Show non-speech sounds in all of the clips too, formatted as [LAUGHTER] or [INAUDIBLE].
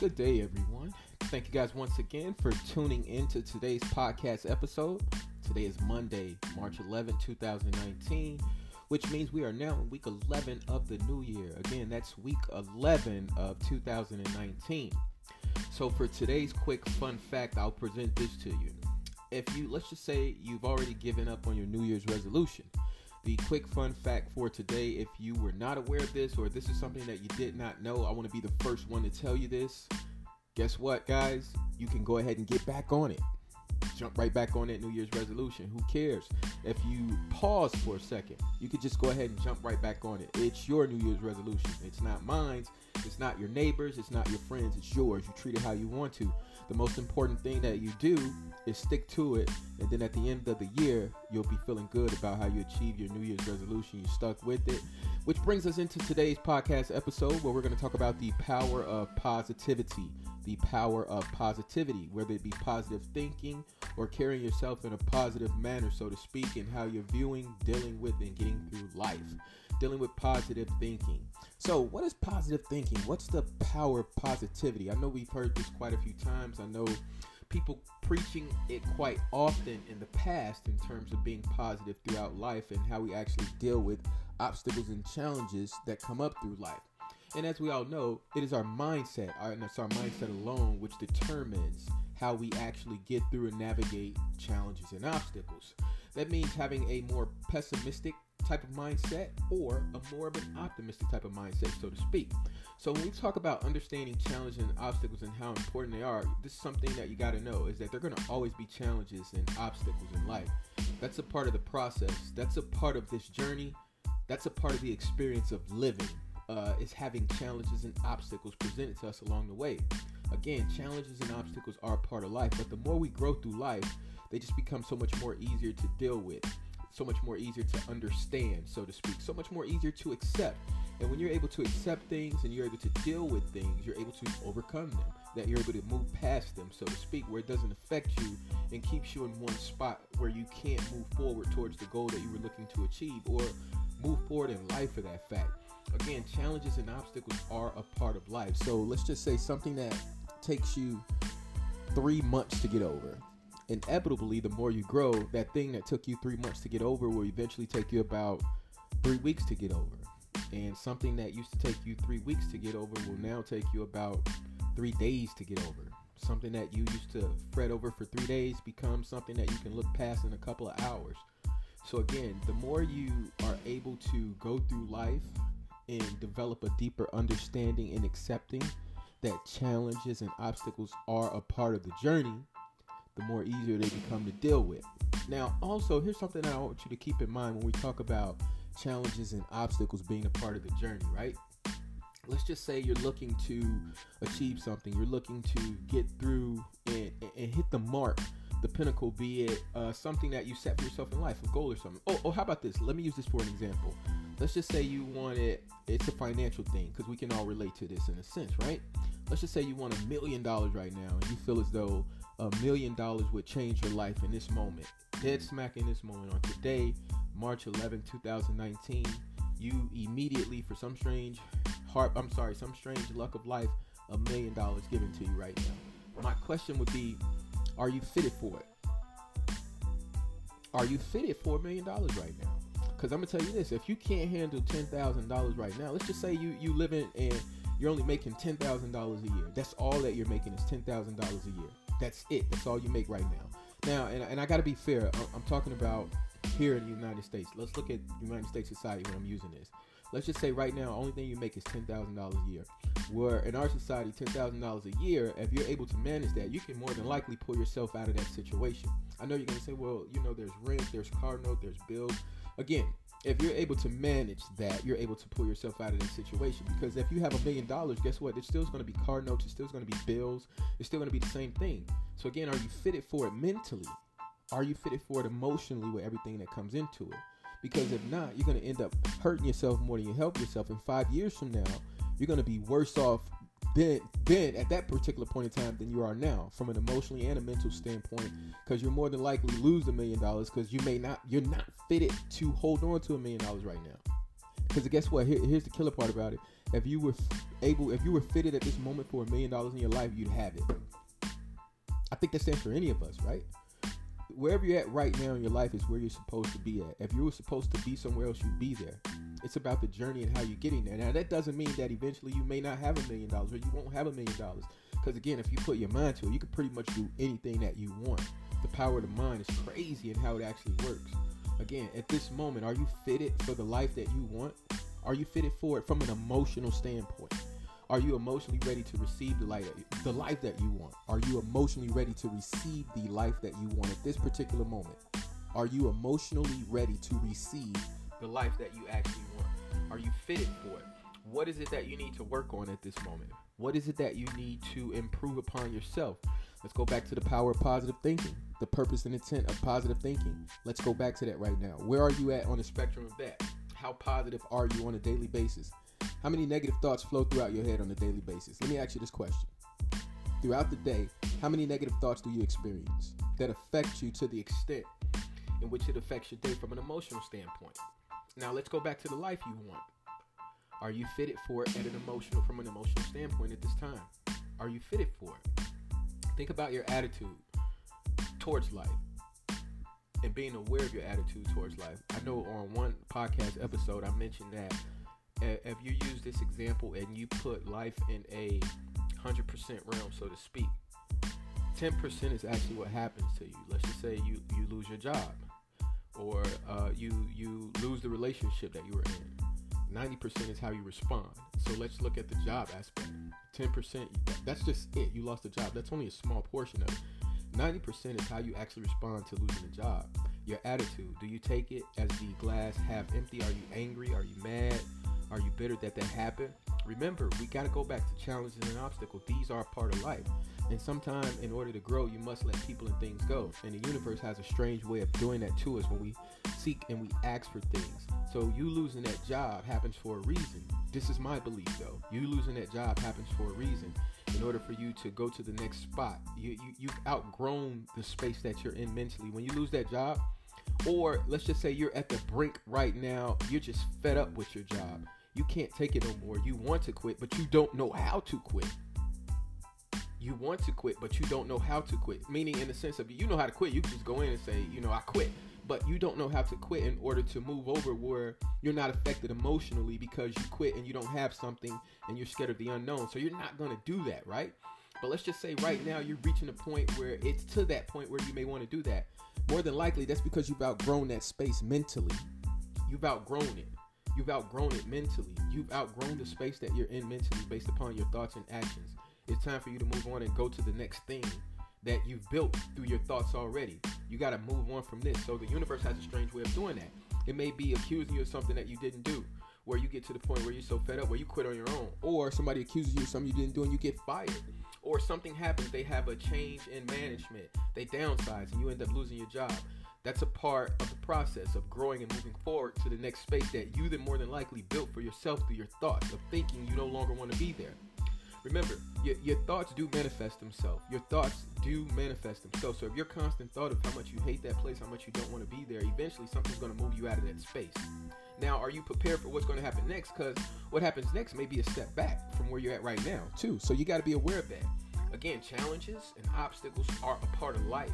Good day, everyone. Thank you guys once again for tuning into today's podcast episode. Today is Monday, March 11, 2019, which means we are now in week 11 of the new year. Again, that's week 11 of 2019. So, for today's quick fun fact, I'll present this to you. If you, let's just say you've already given up on your New Year's resolution, the quick fun fact for today if you were not aware of this or this is something that you did not know, I want to be the first one to tell you this. Guess what, guys? You can go ahead and get back on it. Jump right back on that New Year's resolution. Who cares? If you pause for a second, you could just go ahead and jump right back on it. It's your New Year's resolution. It's not mine. It's not your neighbors. It's not your friends. It's yours. You treat it how you want to. The most important thing that you do is stick to it. And then at the end of the year, you'll be feeling good about how you achieve your New Year's resolution. You stuck with it. Which brings us into today's podcast episode where we're going to talk about the power of positivity. The power of positivity, whether it be positive thinking or carrying yourself in a positive manner, so to speak, and how you're viewing, dealing with, and getting through life. Dealing with positive thinking. So, what is positive thinking? What's the power of positivity? I know we've heard this quite a few times. I know people preaching it quite often in the past in terms of being positive throughout life and how we actually deal with obstacles and challenges that come up through life. And as we all know, it is our mindset, and it's our mindset alone, which determines how we actually get through and navigate challenges and obstacles. That means having a more pessimistic type of mindset or a more of an optimistic type of mindset, so to speak. So when we talk about understanding challenges and obstacles and how important they are, this is something that you got to know is that they're going to always be challenges and obstacles in life. That's a part of the process. That's a part of this journey. That's a part of the experience of living. Uh, is having challenges and obstacles presented to us along the way. Again, challenges and obstacles are part of life, but the more we grow through life, they just become so much more easier to deal with so much more easier to understand, so to speak, so much more easier to accept. And when you're able to accept things and you're able to deal with things, you're able to overcome them. That you're able to move past them, so to speak, where it doesn't affect you and keeps you in one spot where you can't move forward towards the goal that you were looking to achieve or move forward in life for that fact. Again, challenges and obstacles are a part of life. So let's just say something that takes you three months to get over inevitably, the more you grow, that thing that took you three months to get over will eventually take you about three weeks to get over. And something that used to take you three weeks to get over will now take you about three days to get over. Something that you used to fret over for three days becomes something that you can look past in a couple of hours. So, again, the more you are able to go through life and develop a deeper understanding and accepting that challenges and obstacles are a part of the journey, the more easier they become to deal with. Now, also, here's something I want you to keep in mind when we talk about challenges and obstacles being a part of the journey, right? Let's just say you're looking to achieve something, you're looking to get through and, and hit the mark, the pinnacle, be it uh, something that you set for yourself in life, a goal or something. Oh, oh, how about this? Let me use this for an example. Let's just say you want it, it's a financial thing, because we can all relate to this in a sense, right? Let's just say you want a million dollars right now, and you feel as though a million dollars would change your life in this moment. Dead smack in this moment on today, March 11, 2019, you immediately, for some strange heart, I'm sorry, some strange luck of life, a million dollars given to you right now. My question would be, are you fitted for it? Are you fitted for a million dollars right now? Because I'm gonna tell you this: if you can't handle ten thousand dollars right now, let's just say you you living and you're only making ten thousand dollars a year. That's all that you're making is ten thousand dollars a year. That's it. That's all you make right now. Now, and, and I got to be fair. I'm talking about here in the United States. Let's look at United States society when I'm using this. Let's just say right now, only thing you make is ten thousand dollars a year. Where in our society, ten thousand dollars a year, if you're able to manage that, you can more than likely pull yourself out of that situation. I know you're gonna say, well, you know, there's rent, there's car note, there's bills. Again, if you're able to manage that, you're able to pull yourself out of that situation. Because if you have a million dollars, guess what? It's still going to be car notes. It's still going to be bills. It's still going to be the same thing. So again, are you fitted for it mentally? Are you fitted for it emotionally with everything that comes into it? Because if not, you're going to end up hurting yourself more than you help yourself. And five years from now, you're going to be worse off then then at that particular point in time than you are now from an emotionally and a mental standpoint because you're more than likely lose a million dollars because you may not you're not fitted to hold on to a million dollars right now because guess what Here, here's the killer part about it if you were able, if you were fitted at this moment for a million dollars in your life, you'd have it. I think that stands for any of us, right? Wherever you're at right now in your life is where you're supposed to be at. If you were supposed to be somewhere else, you'd be there. It's about the journey and how you're getting there. Now, that doesn't mean that eventually you may not have a million dollars or you won't have a million dollars. Because again, if you put your mind to it, you can pretty much do anything that you want. The power of the mind is crazy and how it actually works. Again, at this moment, are you fitted for the life that you want? Are you fitted for it from an emotional standpoint? Are you emotionally ready to receive the life, the life that you want? Are you emotionally ready to receive the life that you want at this particular moment? Are you emotionally ready to receive the life that you actually want? Are you fitted for it? What is it that you need to work on at this moment? What is it that you need to improve upon yourself? Let's go back to the power of positive thinking, the purpose and intent of positive thinking. Let's go back to that right now. Where are you at on the spectrum of that? How positive are you on a daily basis? How many negative thoughts flow throughout your head on a daily basis? Let me ask you this question. Throughout the day, how many negative thoughts do you experience that affect you to the extent in which it affects your day from an emotional standpoint? Now, let's go back to the life you want. Are you fitted for it at an emotional from an emotional standpoint at this time? Are you fitted for it? Think about your attitude towards life and being aware of your attitude towards life. I know on one podcast episode I mentioned that eh, if you use this example and you put life in a 100% realm, so to speak, 10% is actually what happens to you. Let's just say you, you lose your job or uh, you, you lose the relationship that you were in. 90% is how you respond. So let's look at the job aspect. 10%, that's just it. You lost a job. That's only a small portion of it. 90% is how you actually respond to losing a job. Your attitude. Do you take it as the glass half empty? Are you angry? Are you mad? Are you bitter that that happened? Remember, we got to go back to challenges and obstacles. These are part of life. And sometimes, in order to grow, you must let people and things go. And the universe has a strange way of doing that to us when we seek and we ask for things. So, you losing that job happens for a reason. This is my belief, though. You losing that job happens for a reason. In order for you to go to the next spot, you, you you've outgrown the space that you're in mentally. When you lose that job, or let's just say you're at the brink right now, you're just fed up with your job you can't take it no more. You want to quit, but you don't know how to quit. You want to quit, but you don't know how to quit. Meaning, in the sense of you know how to quit, you can just go in and say, you know, I quit. But you don't know how to quit in order to move over where you're not affected emotionally because you quit and you don't have something and you're scared of the unknown. So you're not going to do that, right? But let's just say right now you're reaching a point where it's to that point where you may want to do that. More than likely, that's because you've outgrown that space mentally. You've outgrown it. You've outgrown it mentally. You've outgrown the space that you're in mentally based upon your thoughts and actions. It's time for you to move on and go to the next thing that you've built through your thoughts already. You got to move on from this. So the universe has a strange way of doing that. It may be accusing you of something that you didn't do, where you get to the point where you're so fed up where you quit on your own, or somebody accuses you of something you didn't do and you get fired, or something happens, they have a change in management, they downsize and you end up losing your job. That's a part of the process of growing and moving forward to the next space that you then more than likely built for yourself through your thoughts of thinking you no longer want to be there. Remember, your, your thoughts do manifest themselves. Your thoughts do manifest themselves. So if your constant thought of how much you hate that place, how much you don't want to be there, eventually something's going to move you out of that space. Now, are you prepared for what's going to happen next? Because what happens next may be a step back from where you're at right now, too. So you got to be aware of that. Again, challenges and obstacles are a part of life.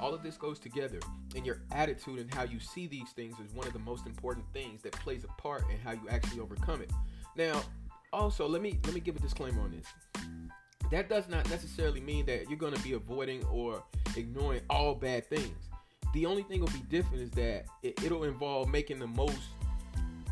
All of this goes together, and your attitude and how you see these things is one of the most important things that plays a part in how you actually overcome it. Now, also, let me let me give a disclaimer on this. That does not necessarily mean that you're going to be avoiding or ignoring all bad things. The only thing will be different is that it, it'll involve making the most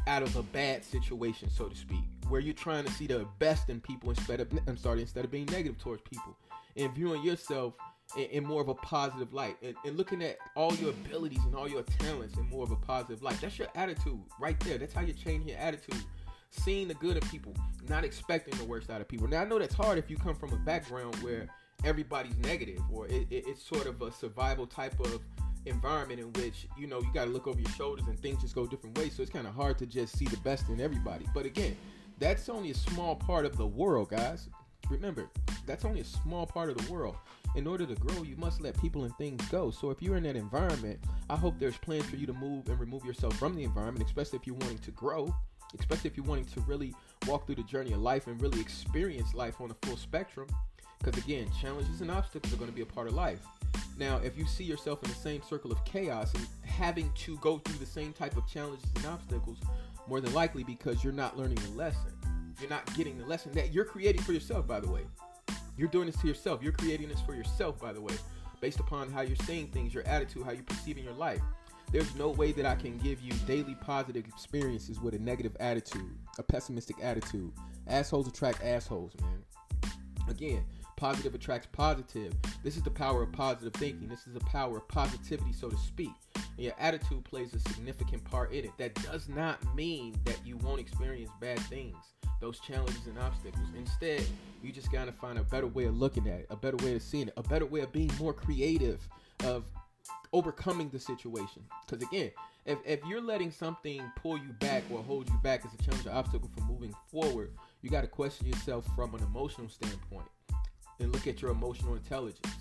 out of a bad situation, so to speak, where you're trying to see the best in people instead of I'm sorry, instead of being negative towards people and viewing yourself in, more of a positive light and, and, looking at all your abilities and all your talents in more of a positive light. That's your attitude right there. That's how you change your attitude. Seeing the good in people, not expecting the worst out of people. Now I know that's hard if you come from a background where everybody's negative or it, it, it's sort of a survival type of environment in which you know you got to look over your shoulders and things just go different ways. So it's kind of hard to just see the best in everybody. But again, that's only a small part of the world, guys. Remember, that's only a small part of the world. In order to grow, you must let people and things go. So if you're in that environment, I hope there's plans for you to move and remove yourself from the environment, especially if you're wanting to grow. Especially if you're wanting to really walk through the journey of life and really experience life on a full spectrum. Because again, challenges and obstacles are going to be a part of life. Now, if you see yourself in the same circle of chaos and having to go through the same type of challenges and obstacles, more than likely because you're not learning the lesson. You're not getting the lesson that you're creating for yourself, by the way. You're doing this to yourself. You're creating this for yourself, by the way, based upon how you're seeing things, your attitude, how you're perceiving your life. There's no way that I can give you daily positive experiences with a negative attitude, a pessimistic attitude. Assholes attract assholes, man. Again, positive attracts positive. This is the power of positive thinking. This is the power of positivity, so to speak. And your attitude plays a significant part in it. That does not mean that you won't experience bad things, those challenges and obstacles. Instead, you just gotta find a better way of looking at it, a better way of seeing it, a better way of being more creative, of overcoming the situation. Because again, if, if you're letting something pull you back or hold you back as a challenge or obstacle from moving forward, you got to question yourself from an emotional standpoint and look at your emotional intelligence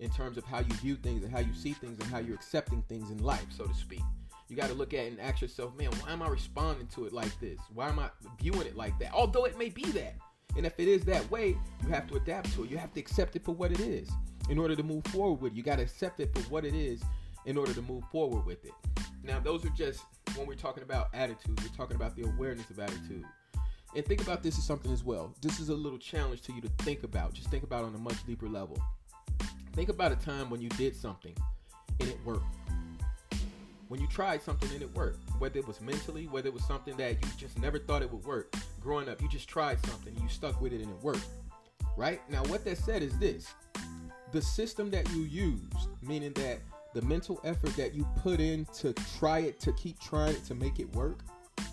in terms of how you view things and how you see things and how you're accepting things in life, so to speak. You got to look at and ask yourself, man, why am I responding to it like this? Why am I viewing it like that? Although it may be that. And if it is that way, you have to adapt to it. You have to accept it for what it is in order to move forward with it. You got to accept it for what it is in order to move forward with it. Now, those are just when we're talking about attitude, we're talking about the awareness of attitude. And think about this as something as well. This is a little challenge to you to think about. Just think about on a much deeper level. Think about a time when you did something and it worked. When you tried something and it worked, whether it was mentally, whether it was something that you just never thought it would work. Growing up, you just tried something, you stuck with it and it worked. Right? Now, what that said is this the system that you used, meaning that the mental effort that you put in to try it, to keep trying it, to make it work,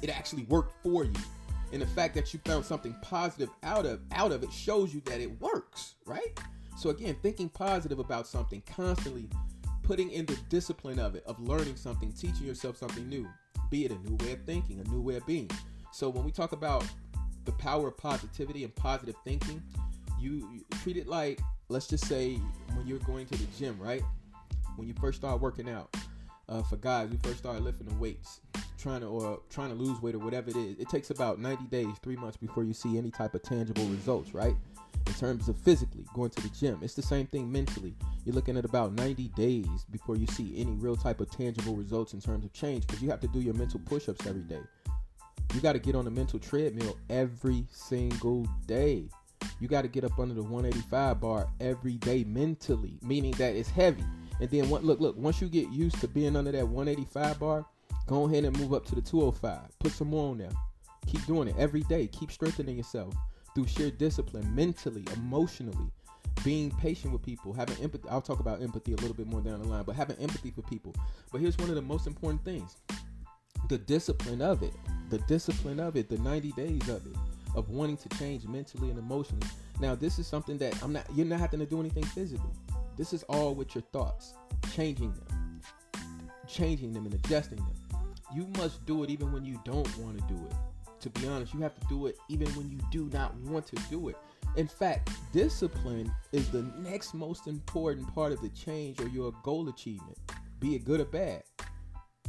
it actually worked for you. And the fact that you found something positive out of out of it shows you that it works, right? So again, thinking positive about something, constantly putting in the discipline of it, of learning something, teaching yourself something new, be it a new way of thinking, a new way of being. So when we talk about the power of positivity and positive thinking, you, you treat it like let's just say when you're going to the gym, right? When you first start working out, uh, for guys, we first started lifting the weights, trying to or trying to lose weight or whatever it is. It takes about 90 days, three months before you see any type of tangible results, right? In terms of physically going to the gym, it's the same thing mentally. You're looking at about 90 days before you see any real type of tangible results in terms of change because you have to do your mental push-ups every day. You got to get on the mental treadmill every single day you got to get up under the 185 bar every day mentally, meaning that it's heavy. And then? Look, look. Once you get used to being under that 185 bar, go ahead and move up to the 205. Put some more on there. Keep doing it every day. Keep strengthening yourself through sheer discipline, mentally, emotionally, being patient with people, having empathy. I'll talk about empathy a little bit more down the line, but having empathy for people. But here's one of the most important things: the discipline of it. The discipline of it. The 90 days of it of wanting to change mentally and emotionally. Now, this is something that I'm not, you're not having to do anything physically. This is all with your thoughts, changing them, changing them and adjusting them. You must do it even when you don't want to do it. To be honest, you have to do it even when you do not want to do it. In fact, discipline is the next most important part of the change or your goal achievement, be it good or bad.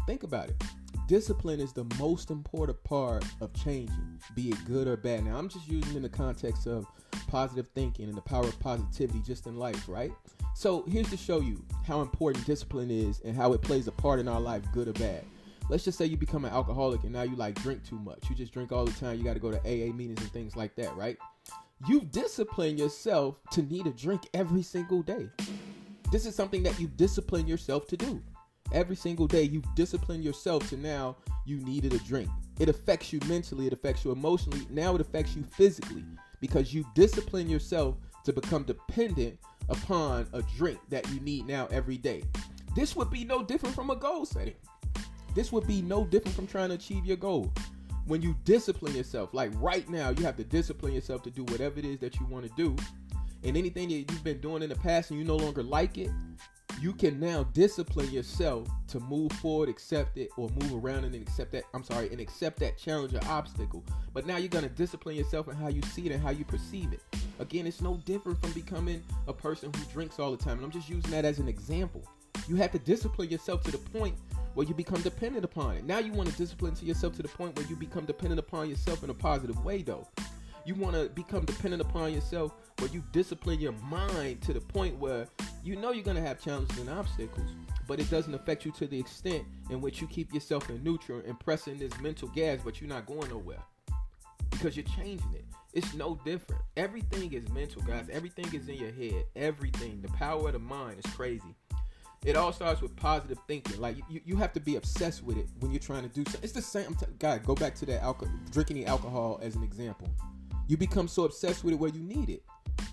Think about it discipline is the most important part of changing, be it good or bad. Now, I'm just using in the context of positive thinking and the power of positivity just in life, right? So, here's to show you how important discipline is and how it plays a part in our life, good or bad. Let's just say you become an alcoholic and now you like drink too much. You just drink all the time. You got to go to AA meetings and things like that, right? You've disciplined yourself to need a drink every single day. This is something that you discipline yourself to do every single day you discipline yourself to now you needed a drink. It affects you mentally, it affects you emotionally, now it affects you physically because you discipline yourself to become dependent upon a drink that you need now every day. This would be no different from a goal setting. This would be no different from trying to achieve your goal. When you discipline yourself, like right now, you have to discipline yourself to do whatever it is that you want to do. And anything that you've been doing in the past and you no longer like it, you can now discipline yourself to move forward, accept it, or move around and accept that. I'm sorry, and accept that challenge or obstacle. But now you're gonna discipline yourself in how you see it and how you perceive it. Again, it's no different from becoming a person who drinks all the time. And I'm just using that as an example. You have to discipline yourself to the point where you become dependent upon it. Now you want to discipline to yourself to the point where you become dependent upon yourself in a positive way, though. You want to become dependent upon yourself where you discipline your mind to the point where you know you're going to have challenges and obstacles, but it doesn't affect you to the extent in which you keep yourself in neutral and pressing this mental gas, but you're not going nowhere because you're changing it. It's no different. Everything is mental, guys. Everything is in your head. Everything. The power of the mind is crazy. It all starts with positive thinking. Like you, you have to be obsessed with it when you're trying to do something. It's the same. T- God, go back to that alcohol, drinking the alcohol as an example. You become so obsessed with it where you need it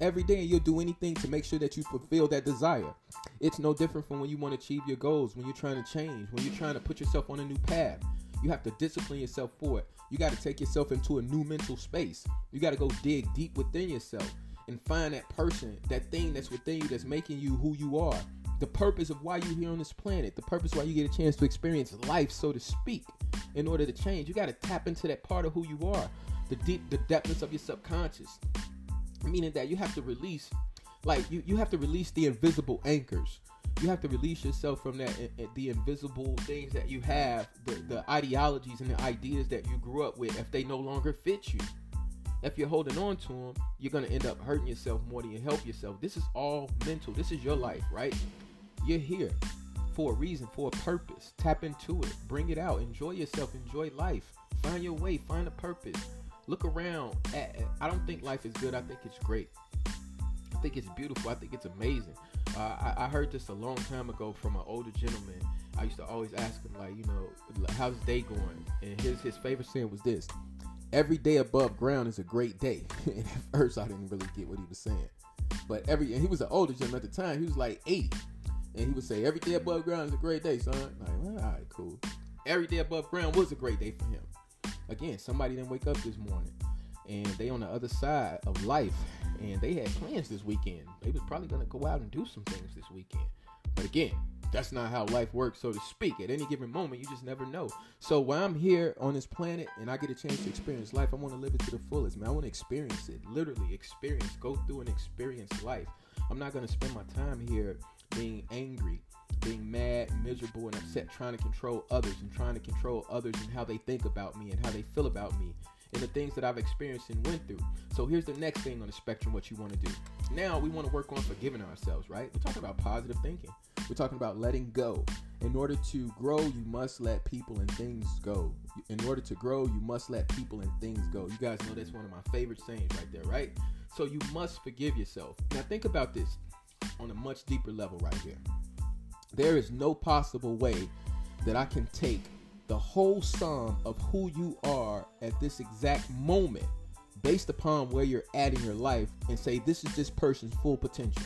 every day, and you'll do anything to make sure that you fulfill that desire. It's no different from when you want to achieve your goals, when you're trying to change, when you're trying to put yourself on a new path. You have to discipline yourself for it. You got to take yourself into a new mental space. You got to go dig deep within yourself and find that person, that thing that's within you that's making you who you are. The purpose of why you're here on this planet, the purpose why you get a chance to experience life, so to speak, in order to change. You got to tap into that part of who you are, the deep, the depths of your subconscious. Meaning that you have to release, like you, you have to release the invisible anchors. You have to release yourself from that eh, eh, the invisible things that you have the, the ideologies and the ideas that you grew up with. If they no longer fit you if you're holding on to them you're going to end up hurting yourself more than you help yourself. This is all mental. This is your life right you're here for a reason for a purpose. Tap into it. Bring it out. Enjoy yourself. Enjoy life. Find your way. Find a purpose. Look around. At, i don't think life is good. I think it's great. I think it's beautiful. I think it's amazing. Uh, I, I, heard this a long time ago from an older gentleman. I used to always ask him, like, you know, how's day going? And his his favorite saying was this: "Every day above ground is a great day." [LAUGHS] and at first, I didn't really get what he was saying, but every and he was an older gentleman at the time. He was like 80, and he would say, "Every day above ground is a great day, son." Like, well, all right, cool. Every day above ground was a great day for him. Again, somebody didn't wake up this morning, and they on the other side of life and they had plans this weekend. They was probably gonna go out and do some things this weekend. But again, that's not how life works, so to speak. At any given moment, you just never know. So while I'm here on this planet and I get a chance to experience life, I want to live it to the fullest, man. I want to experience it, literally experience, go through and experience life. I'm not gonna spend my time here being angry, being mad, miserable, and upset, trying to control others and trying to control others and how they think about me and how they feel about me and the things that I've experienced and went through. So here's the next thing on the spectrum what you want to do. Now we want to work on forgiving ourselves, right? We're talking about positive thinking. We're talking about letting go. In order to grow, you must let people and things go. In order to grow, you must let people and things go. You guys know that's one of my favorite sayings right there, right? So you must forgive yourself. Now think about this on a much deeper level right here. There is no possible way that I can take the whole sum of who you are at this exact moment based upon where you're at in your life and say this is this person's full potential.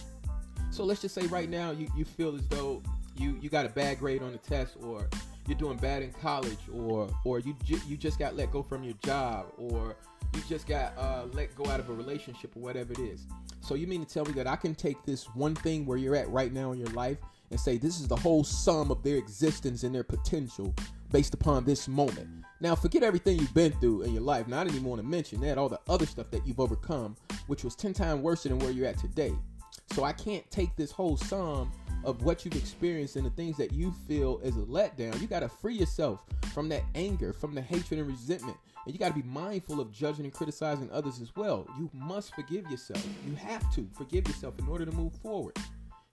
So let's just say right now you, you feel as though you, you got a bad grade on the test or you're doing bad in college or or you ju- you just got let go from your job or you just got uh, let go out of a relationship or whatever it is. So you mean to tell me that I can take this one thing where you're at right now in your life and say this is the whole sum of their existence and their potential based upon this moment. Now, forget everything you've been through in your life. Didn't even want to mention that, all the other stuff that you've overcome, which was 10 times worse than where you're at today. So I can't take this whole sum of what you've experienced and the things that you feel is a letdown. You got to free yourself from that anger, from the hatred and resentment. And you got to be mindful of judging and criticizing others as well. You must forgive yourself. You have to forgive yourself in order to move forward.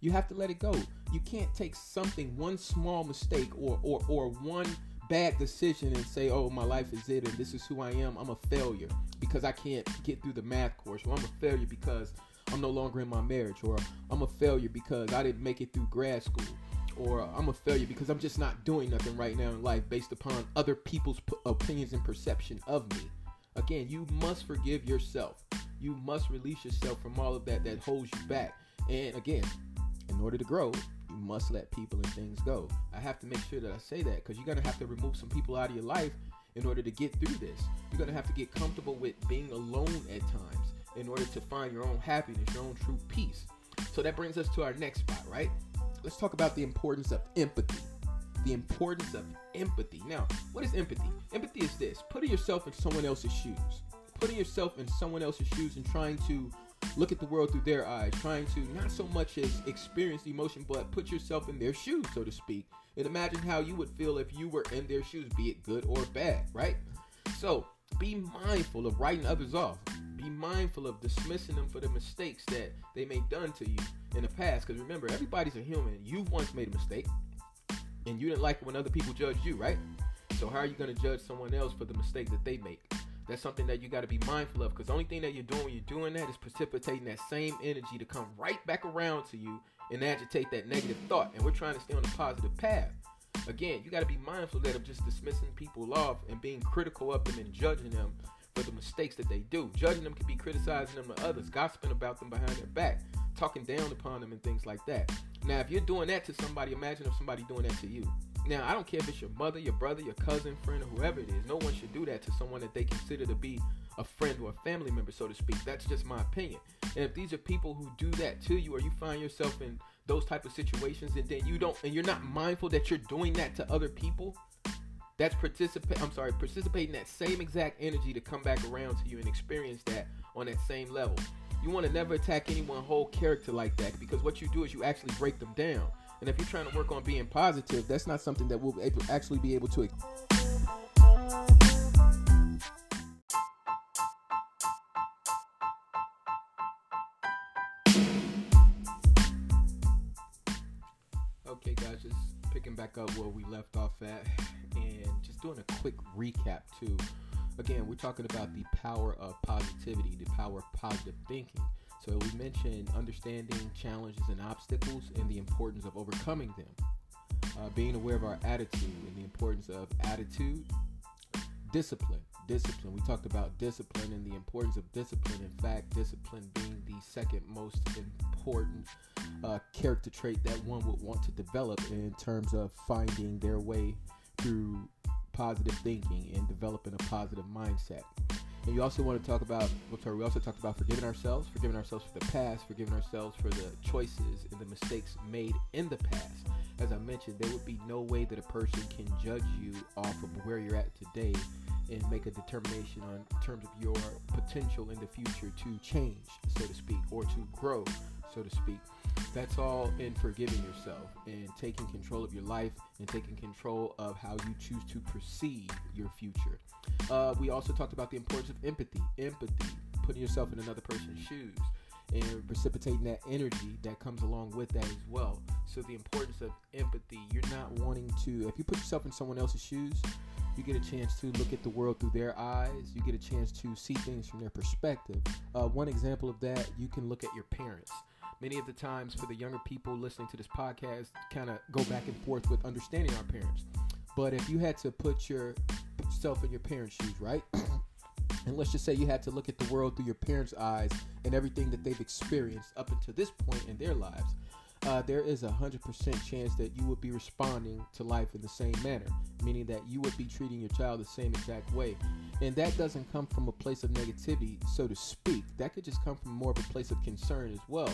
You have to let it go. You can't take something, one small mistake or or or one bad decision and say, "Oh, my life is it, and this is who I am." I'm a failure because I can't get through the math course, or I'm a failure because I'm no longer in my marriage, or I'm a failure because I didn't make it through grad school, or I'm a failure because I'm just not doing nothing right now in life based upon other people's p- opinions and perception of me. Again, you must forgive yourself. You must release yourself from all of that that holds you back. And again, in order to grow, you must let people and things go. I have to make sure that I say that because you're going to have to remove some people out of your life in order to get through this. You're going to have to get comfortable with being alone at times in order to find your own happiness, your own true peace. So that brings us to our next spot, right? Let's talk about the importance of empathy. The importance of empathy. Now, what is empathy? Empathy is this putting yourself in someone else's shoes. Putting yourself in someone else's shoes and trying to look at the world through their eyes, trying to not so much as experience the emotion, but put yourself in their shoes, so to speak, and imagine how you would feel if you were in their shoes, be it good or bad, right? So be mindful of writing others off. Be mindful of dismissing them for the mistakes that they may done to you in the past. Because remember, everybody's a human. You've once made a mistake, and you didn't like it when other people judged you, right? So how are you going to judge someone else for the mistake that they make? That's something that you got to be mindful of because the only thing that you're doing when you're doing that is precipitating that same energy to come right back around to you and agitate that negative thought. And we're trying to stay on a positive path. Again, you got to be mindful that of just dismissing people off and being critical of them and judging them for the mistakes that they do. Judging them can be criticizing them to others, gossiping about them behind their back, talking down upon them, and things like that. Now, if you're doing that to somebody, imagine if somebody doing that to you. Now, I don't care if it's your mother, your brother, your cousin, friend, or whoever it is. No one should do that to someone that they consider to be a friend or a family member, so to speak. That's just my opinion. And if these are people who do that to you, or you find yourself in those type of situations, and then you don't, and you're not mindful that you're doing that to other people, that's participate. I'm sorry, participating that same exact energy to come back around to you and experience that on that same level. You want to never attack anyone whole character like that because what you do is you actually break them down. And if you're trying to work on being positive, that's not something that we'll actually be able to. Back up where we left off at and just doing a quick recap, too. Again, we're talking about the power of positivity, the power of positive thinking. So we mentioned understanding challenges and obstacles and the importance of overcoming them. Uh, being aware of our attitude and the importance of attitude, discipline. Discipline. We talked about discipline and the importance of discipline. In fact, discipline being second most important uh, character trait that one would want to develop in terms of finding their way through positive thinking and developing a positive mindset. And you also want to talk about, well, sorry, we also talked about forgiving ourselves, forgiving ourselves for the past, forgiving ourselves for the choices and the mistakes made in the past. As I mentioned, there would be no way that a person can judge you off of where you're at today and make a determination on terms of your potential in the future to change, so to speak, or to grow, so to speak. That's all in forgiving yourself and taking control of your life and taking control of how you choose to perceive your future. Uh, we also talked about the importance of empathy, empathy, putting yourself in another person's shoes and precipitating that energy that comes along with that as well. So the importance of empathy, you're not wanting to if you put yourself in someone else's shoes, you get a chance to look at the world through their eyes. You get a chance to see things from their perspective. Uh, one example of that, you can look at your parents many of the times for the younger people listening to this podcast kind of go back and forth with understanding our parents. But if you had to put yourself in your parents' shoes, right? [CLEARS THROAT] and let's just say you had to look at the world through your parents' eyes and everything that they've experienced up until this point in their lives, uh, there is a hundred percent chance that you would be responding to life in the same manner, meaning that you would be treating your child the same exact way. And that doesn't come from a place of negativity, so to speak. That could just come from more of a place of concern as well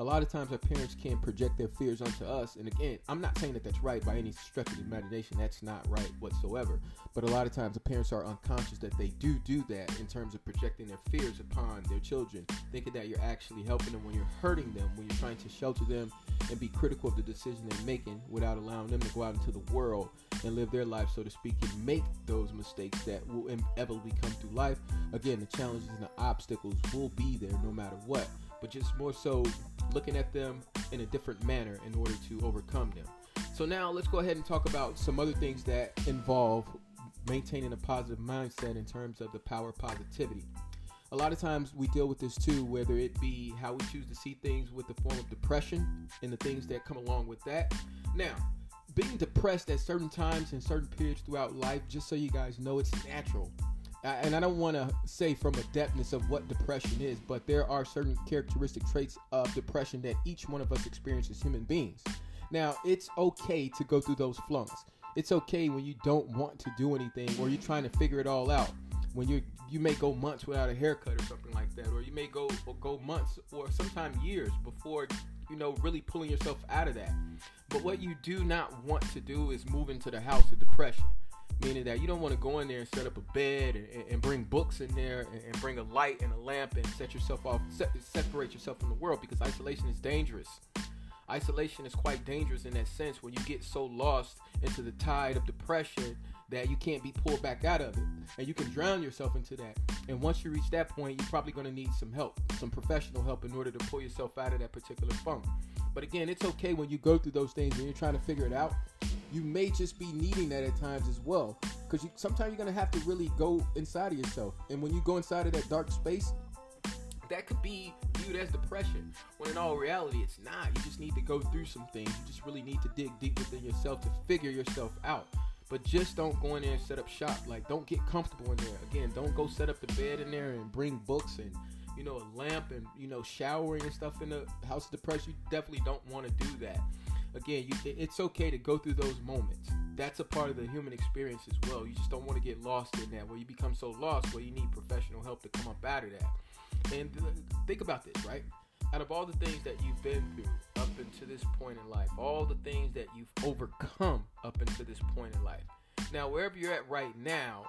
a lot of times our parents can project their fears onto us. And again, I'm not saying that that's right by any stretch of the imagination. That's not right whatsoever. But a lot of times the parents are unconscious that they do do that in terms of projecting their fears upon their children, thinking that you're actually helping them when you're hurting them, when you're trying to shelter them and be critical of the decision they're making without allowing them to go out into the world and live their life, so to speak, and make those mistakes that will inevitably come through life. Again, the challenges and the obstacles will be there no matter what but just more so looking at them in a different manner in order to overcome them. So now let's go ahead and talk about some other things that involve maintaining a positive mindset in terms of the power of positivity. A lot of times we deal with this too, whether it be how we choose to see things with the form of depression and the things that come along with that. Now, being depressed at certain times and certain periods throughout life, just so you guys know, it's natural and I don't want to say from a depthness of what depression is, but there are certain characteristic traits of depression that each one of us experience as human beings. Now, it's okay to go through those flunks. It's okay when you don't want to do anything or you're trying to figure it all out. When you you may go months without a haircut or something like that, or you may go or go months or sometimes years before you know really pulling yourself out of that. But what you do not want to do is move into the house of depression meaning that you don't want to go in there and set up a bed and, and bring books in there and, and, bring a light and a lamp and set yourself off, set, separate yourself from the world because isolation is dangerous. Isolation is quite dangerous in that sense when you get so lost into the tide of depression that you can't be pulled back out of it. And you can drown yourself into that. And once you reach that point, you're probably going to need some help, some professional help in order to pull yourself out of that particular funk. But again, it's okay when you go through those things and you're trying to figure it out. You may just be needing that at times as well. Because you, sometimes you're going to have to really go inside of yourself. And when you go inside of that dark space, that could be viewed as depression when in all reality it's not. You just need to go through some things. You just really need to dig deep within yourself to figure yourself out. But just don't go in there and set up shop. Like don't get comfortable in there. Again don't go set up the bed in there and bring books and you know a lamp and you know showering and stuff in the house of depression. You definitely don't want to do that again you, it's okay to go through those moments that's a part of the human experience as well you just don't want to get lost in that where you become so lost where you need professional help to come up out of that and think about this, right? Out of all the things that you've been through up until this point in life, all the things that you've overcome up until this point in life. Now, wherever you're at right now,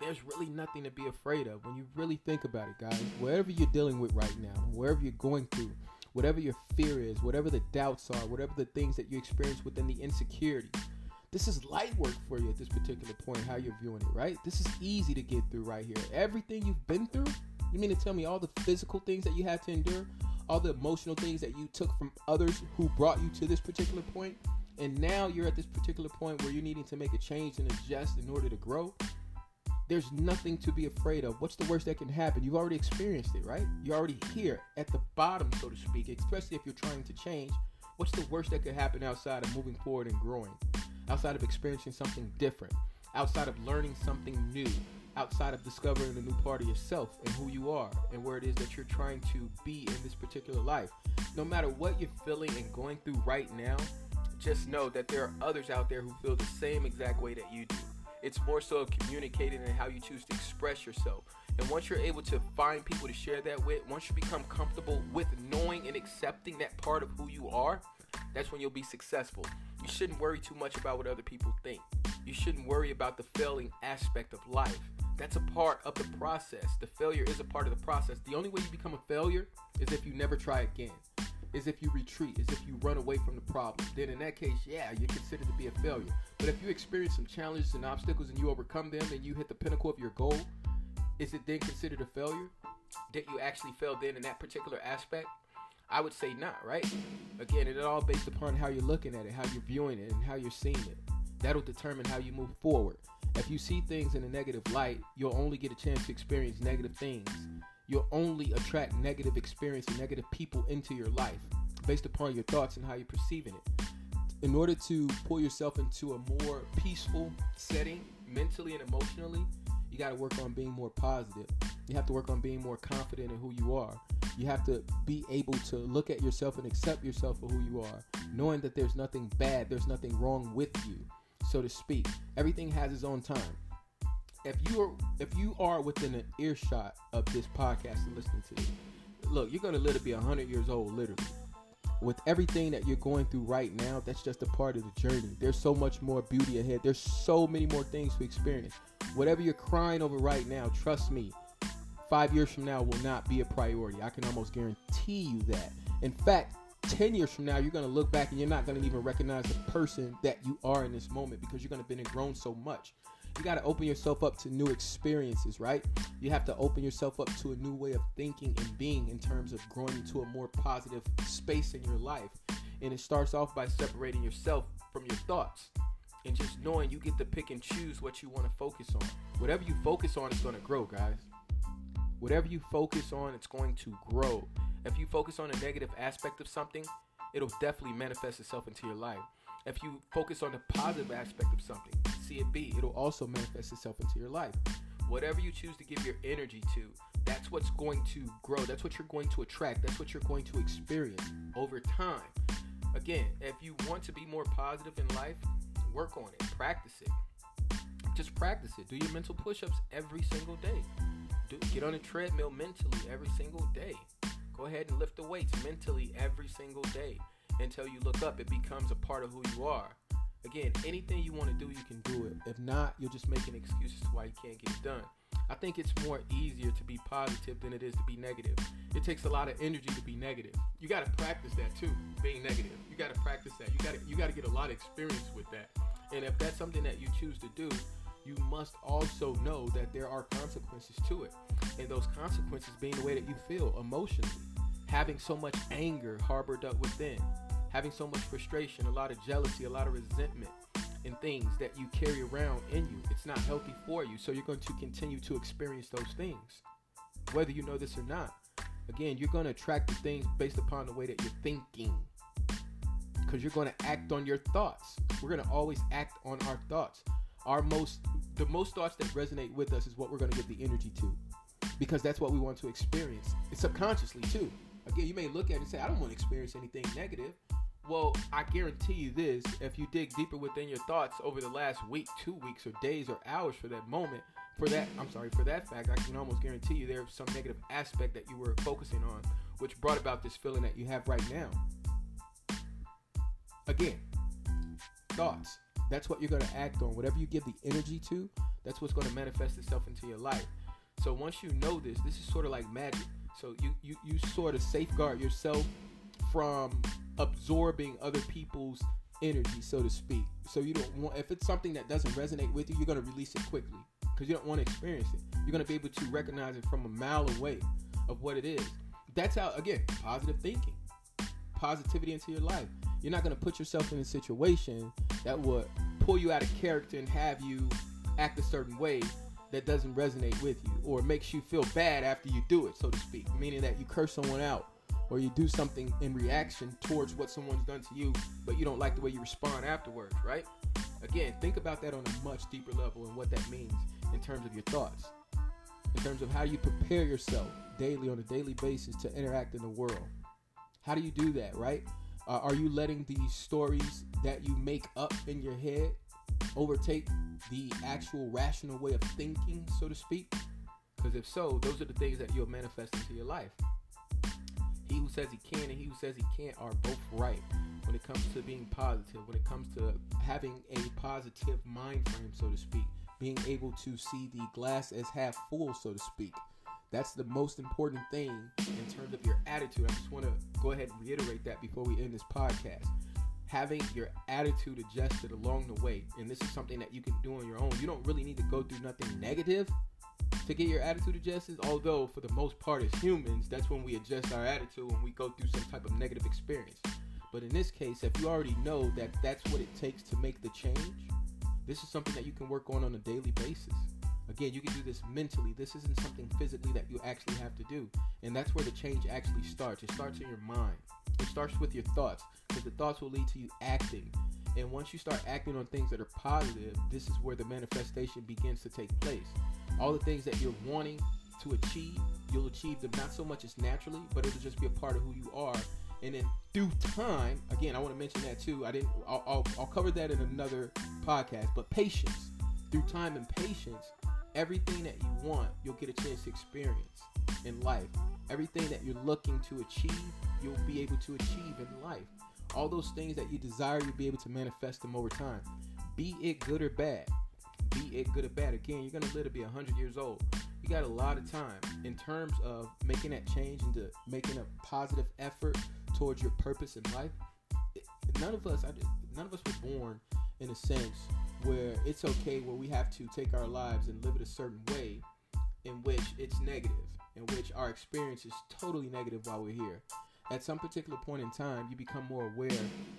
there's really nothing to be afraid of when you really think about it, guys. Whatever you're dealing with right now, wherever you're going through, whatever your fear is, whatever the doubts are, whatever the things that you experience within the insecurity, this is light work for you at this particular point, how you're viewing it, right? This is easy to get through right here. Everything you've been through, you mean to tell me all the physical things that you had to endure, all the emotional things that you took from others who brought you to this particular point, and now you're at this particular point where you're needing to make a change and adjust in order to grow? There's nothing to be afraid of. What's the worst that can happen? You've already experienced it, right? You're already here at the bottom, so to speak, especially if you're trying to change. What's the worst that could happen outside of moving forward and growing? Outside of experiencing something different? Outside of learning something new? outside of discovering a new part of yourself and who you are and where it is that you're trying to be in this particular life. No matter what you're feeling and going through right now, just know that there are others out there who feel the same exact way that you do. It's more so of communicating and how you choose to express yourself. And once you're able to find people to share that with, once you become comfortable with knowing and accepting that part of who you are, that's when you'll be successful. You shouldn't worry too much about what other people think. You shouldn't worry about the failing aspect of life. That's a part of the process. The failure is a part of the process. The only way you become a failure is if you never try again, is if you retreat, is if you run away from the problem. Then in that case, yeah, you're considered to be a failure. But if you experience some challenges and obstacles and you overcome them and you hit the pinnacle of your goal, is it then considered a failure? Did you actually fail then in that particular aspect? I would say not, right? Again, it all based upon how you're looking at it, how you're viewing it, and how you're seeing it. That'll determine how you move forward. If you see things in a negative light, you'll only get a chance to experience negative things. You'll only attract negative experience and negative people into your life based upon your thoughts and how you're perceiving it. In order to pull yourself into a more peaceful setting, mentally and emotionally, you got to work on being more positive. You have to work on being more confident in who you are. You have to be able to look at yourself and accept yourself for who you are, knowing that there's nothing bad, there's nothing wrong with you so to speak. Everything has its own time. If you are if you are within an earshot of this podcast and listening to it, look, you're gonna literally be hundred years old, literally. With everything that you're going through right now, that's just a part of the journey. There's so much more beauty ahead. There's so many more things to experience. Whatever you're crying over right now, trust me, five years from now will not be a priority. I can almost guarantee you that. In fact, 10 years from now, you're going to look back and you're not going to even recognize the person that you are in this moment because you're going to have been and grown so much. You got to open yourself up to new experiences, right? You have to open yourself up to a new way of thinking and being in terms of growing into a more positive space in your life. And it starts off by separating yourself from your thoughts and just knowing you get to pick and choose what you want to focus on. Whatever you focus on is going to grow, guys. Whatever you focus on, it's going to grow. If you focus on a negative aspect of something, it'll definitely manifest itself into your life. If you focus on the positive aspect of something, see it be, it'll also manifest itself into your life. Whatever you choose to give your energy to, that's what's going to grow. That's what you're going to attract. That's what you're going to experience over time. Again, if you want to be more positive in life, work on it, practice it. Just practice it. Do your mental push ups every single day. Do, get on a treadmill mentally every single day. Go ahead and lift the weights mentally every single day until you look up. It becomes a part of who you are. Again, anything you want to do, you can do it. If not, you're just making excuses why you can't get it done. I think it's more easier to be positive than it is to be negative. It takes a lot of energy to be negative. You got to practice that too, being negative. You got to practice that. You got to you got to get a lot of experience with that. And if that's something that you choose to do, you must also know that there are consequences to it. And those consequences being the way that you feel emotionally, having so much anger harbored up within, having so much frustration, a lot of jealousy, a lot of resentment, and things that you carry around in you. It's not healthy for you. So you're going to continue to experience those things, whether you know this or not. Again, you're going to attract the things based upon the way that you're thinking. Because you're going to act on your thoughts. We're going to always act on our thoughts. Our most, the most thoughts that resonate with us is what we're going to give the energy to. Because that's what we want to experience. It's subconsciously too. Again, you may look at it and say, I don't want to experience anything negative. Well, I guarantee you this if you dig deeper within your thoughts over the last week, two weeks, or days, or hours for that moment, for that, I'm sorry, for that fact, I can almost guarantee you there's some negative aspect that you were focusing on, which brought about this feeling that you have right now. Again, thoughts. That's what you're going to act on. Whatever you give the energy to, that's what's going to manifest itself into your life. So once you know this, this is sort of like magic. So you, you, you sort of safeguard yourself from absorbing other people's energy, so to speak. So you don't want if it's something that doesn't resonate with you, you're gonna release it quickly because you don't want to experience it. You're gonna be able to recognize it from a mile away of what it is. That's how again positive thinking, positivity into your life. You're not gonna put yourself in a situation that would pull you out of character and have you act a certain way that doesn't resonate with you or makes you feel bad after you do it, so to speak. Meaning that you curse someone out or you do something in reaction towards what someone's done to you, but you don't like the way you respond afterwards, right? Again, think about that on a much deeper level and what that means in terms of your thoughts, in terms of how you prepare yourself daily on a daily basis to interact in the world. How do you do that, right? Uh, are you letting these stories that you make up in your head overtake the actual rational way of thinking, so to speak? Because if so, those are the things that you'll manifest into your life. He who says he can and he who says he can't are both right when it comes to being positive, when it comes to having a positive mind frame, so to speak, being able to see the glass as half full, so to speak. That's the most important thing in terms of your attitude. I just want to go ahead and reiterate that before we end this podcast. Having your attitude adjusted along the way, and this is something that you can do on your own. You don't really need to go through nothing negative to get your attitude adjusted. Although, for the most part, as humans, that's when we adjust our attitude when we go through some type of negative experience. But in this case, if you already know that that's what it takes to make the change, this is something that you can work on on a daily basis. Again, you can do this mentally. This isn't something physically that you actually have to do. And that's where the change actually starts. It starts in your mind. It starts with your thoughts, because the thoughts will lead to you acting. And once you start acting on things that are positive, this is where the manifestation begins to take place all the things that you're wanting to achieve, you'll achieve them not so much as naturally, but it'll just be a part of who you are. And then through time, again, I want to mention that too. I didn't. I'll, I'll, I'll cover that in another podcast. But patience, through time and patience, everything that you want, you'll get a chance to experience in life. Everything that you're looking to achieve, you'll be able to achieve in life. All those things that you desire, you'll be able to manifest them over time. Be it good or bad be it good or bad. Again, you're gonna live to be 100 years old. You got a lot of time in terms of making that change into making a positive effort towards your purpose in life. none of us, none of us were born in a sense where it's okay where we have to take our lives and live it a certain way in which it's negative, in which our experience is totally negative while we're here. At some particular point in time, you become more aware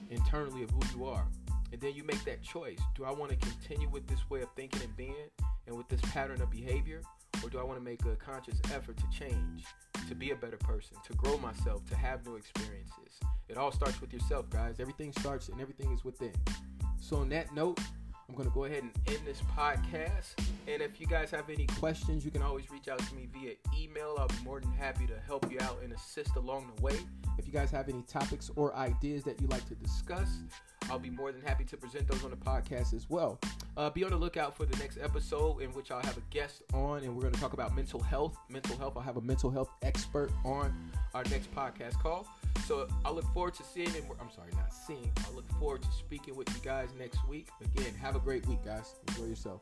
internally of who you are and then you make that choice. Do I want to continue with this way of thinking and being and with this pattern of behavior? Or do I want to make a conscious effort to change, to be a better person, to grow myself, to have new experiences? It all starts with yourself, guys. Everything starts and everything is within. So, on that note, I'm going to go ahead and end this podcast. And if you guys have any questions, you can always reach out to me via email. I'll be more than happy to help you out and assist along the way. If you guys have any topics or ideas that you'd like to discuss, I'll be more than happy to present those on the podcast as well. Uh, be on the lookout for the next episode in which I'll have a guest on and we're going to talk about mental health. Mental health. I'll have a mental health expert on our next podcast call. So I look forward to seeing and I'm sorry, not seeing. I look forward to speaking with you guys next week. Again, have a great week, guys. Enjoy yourself.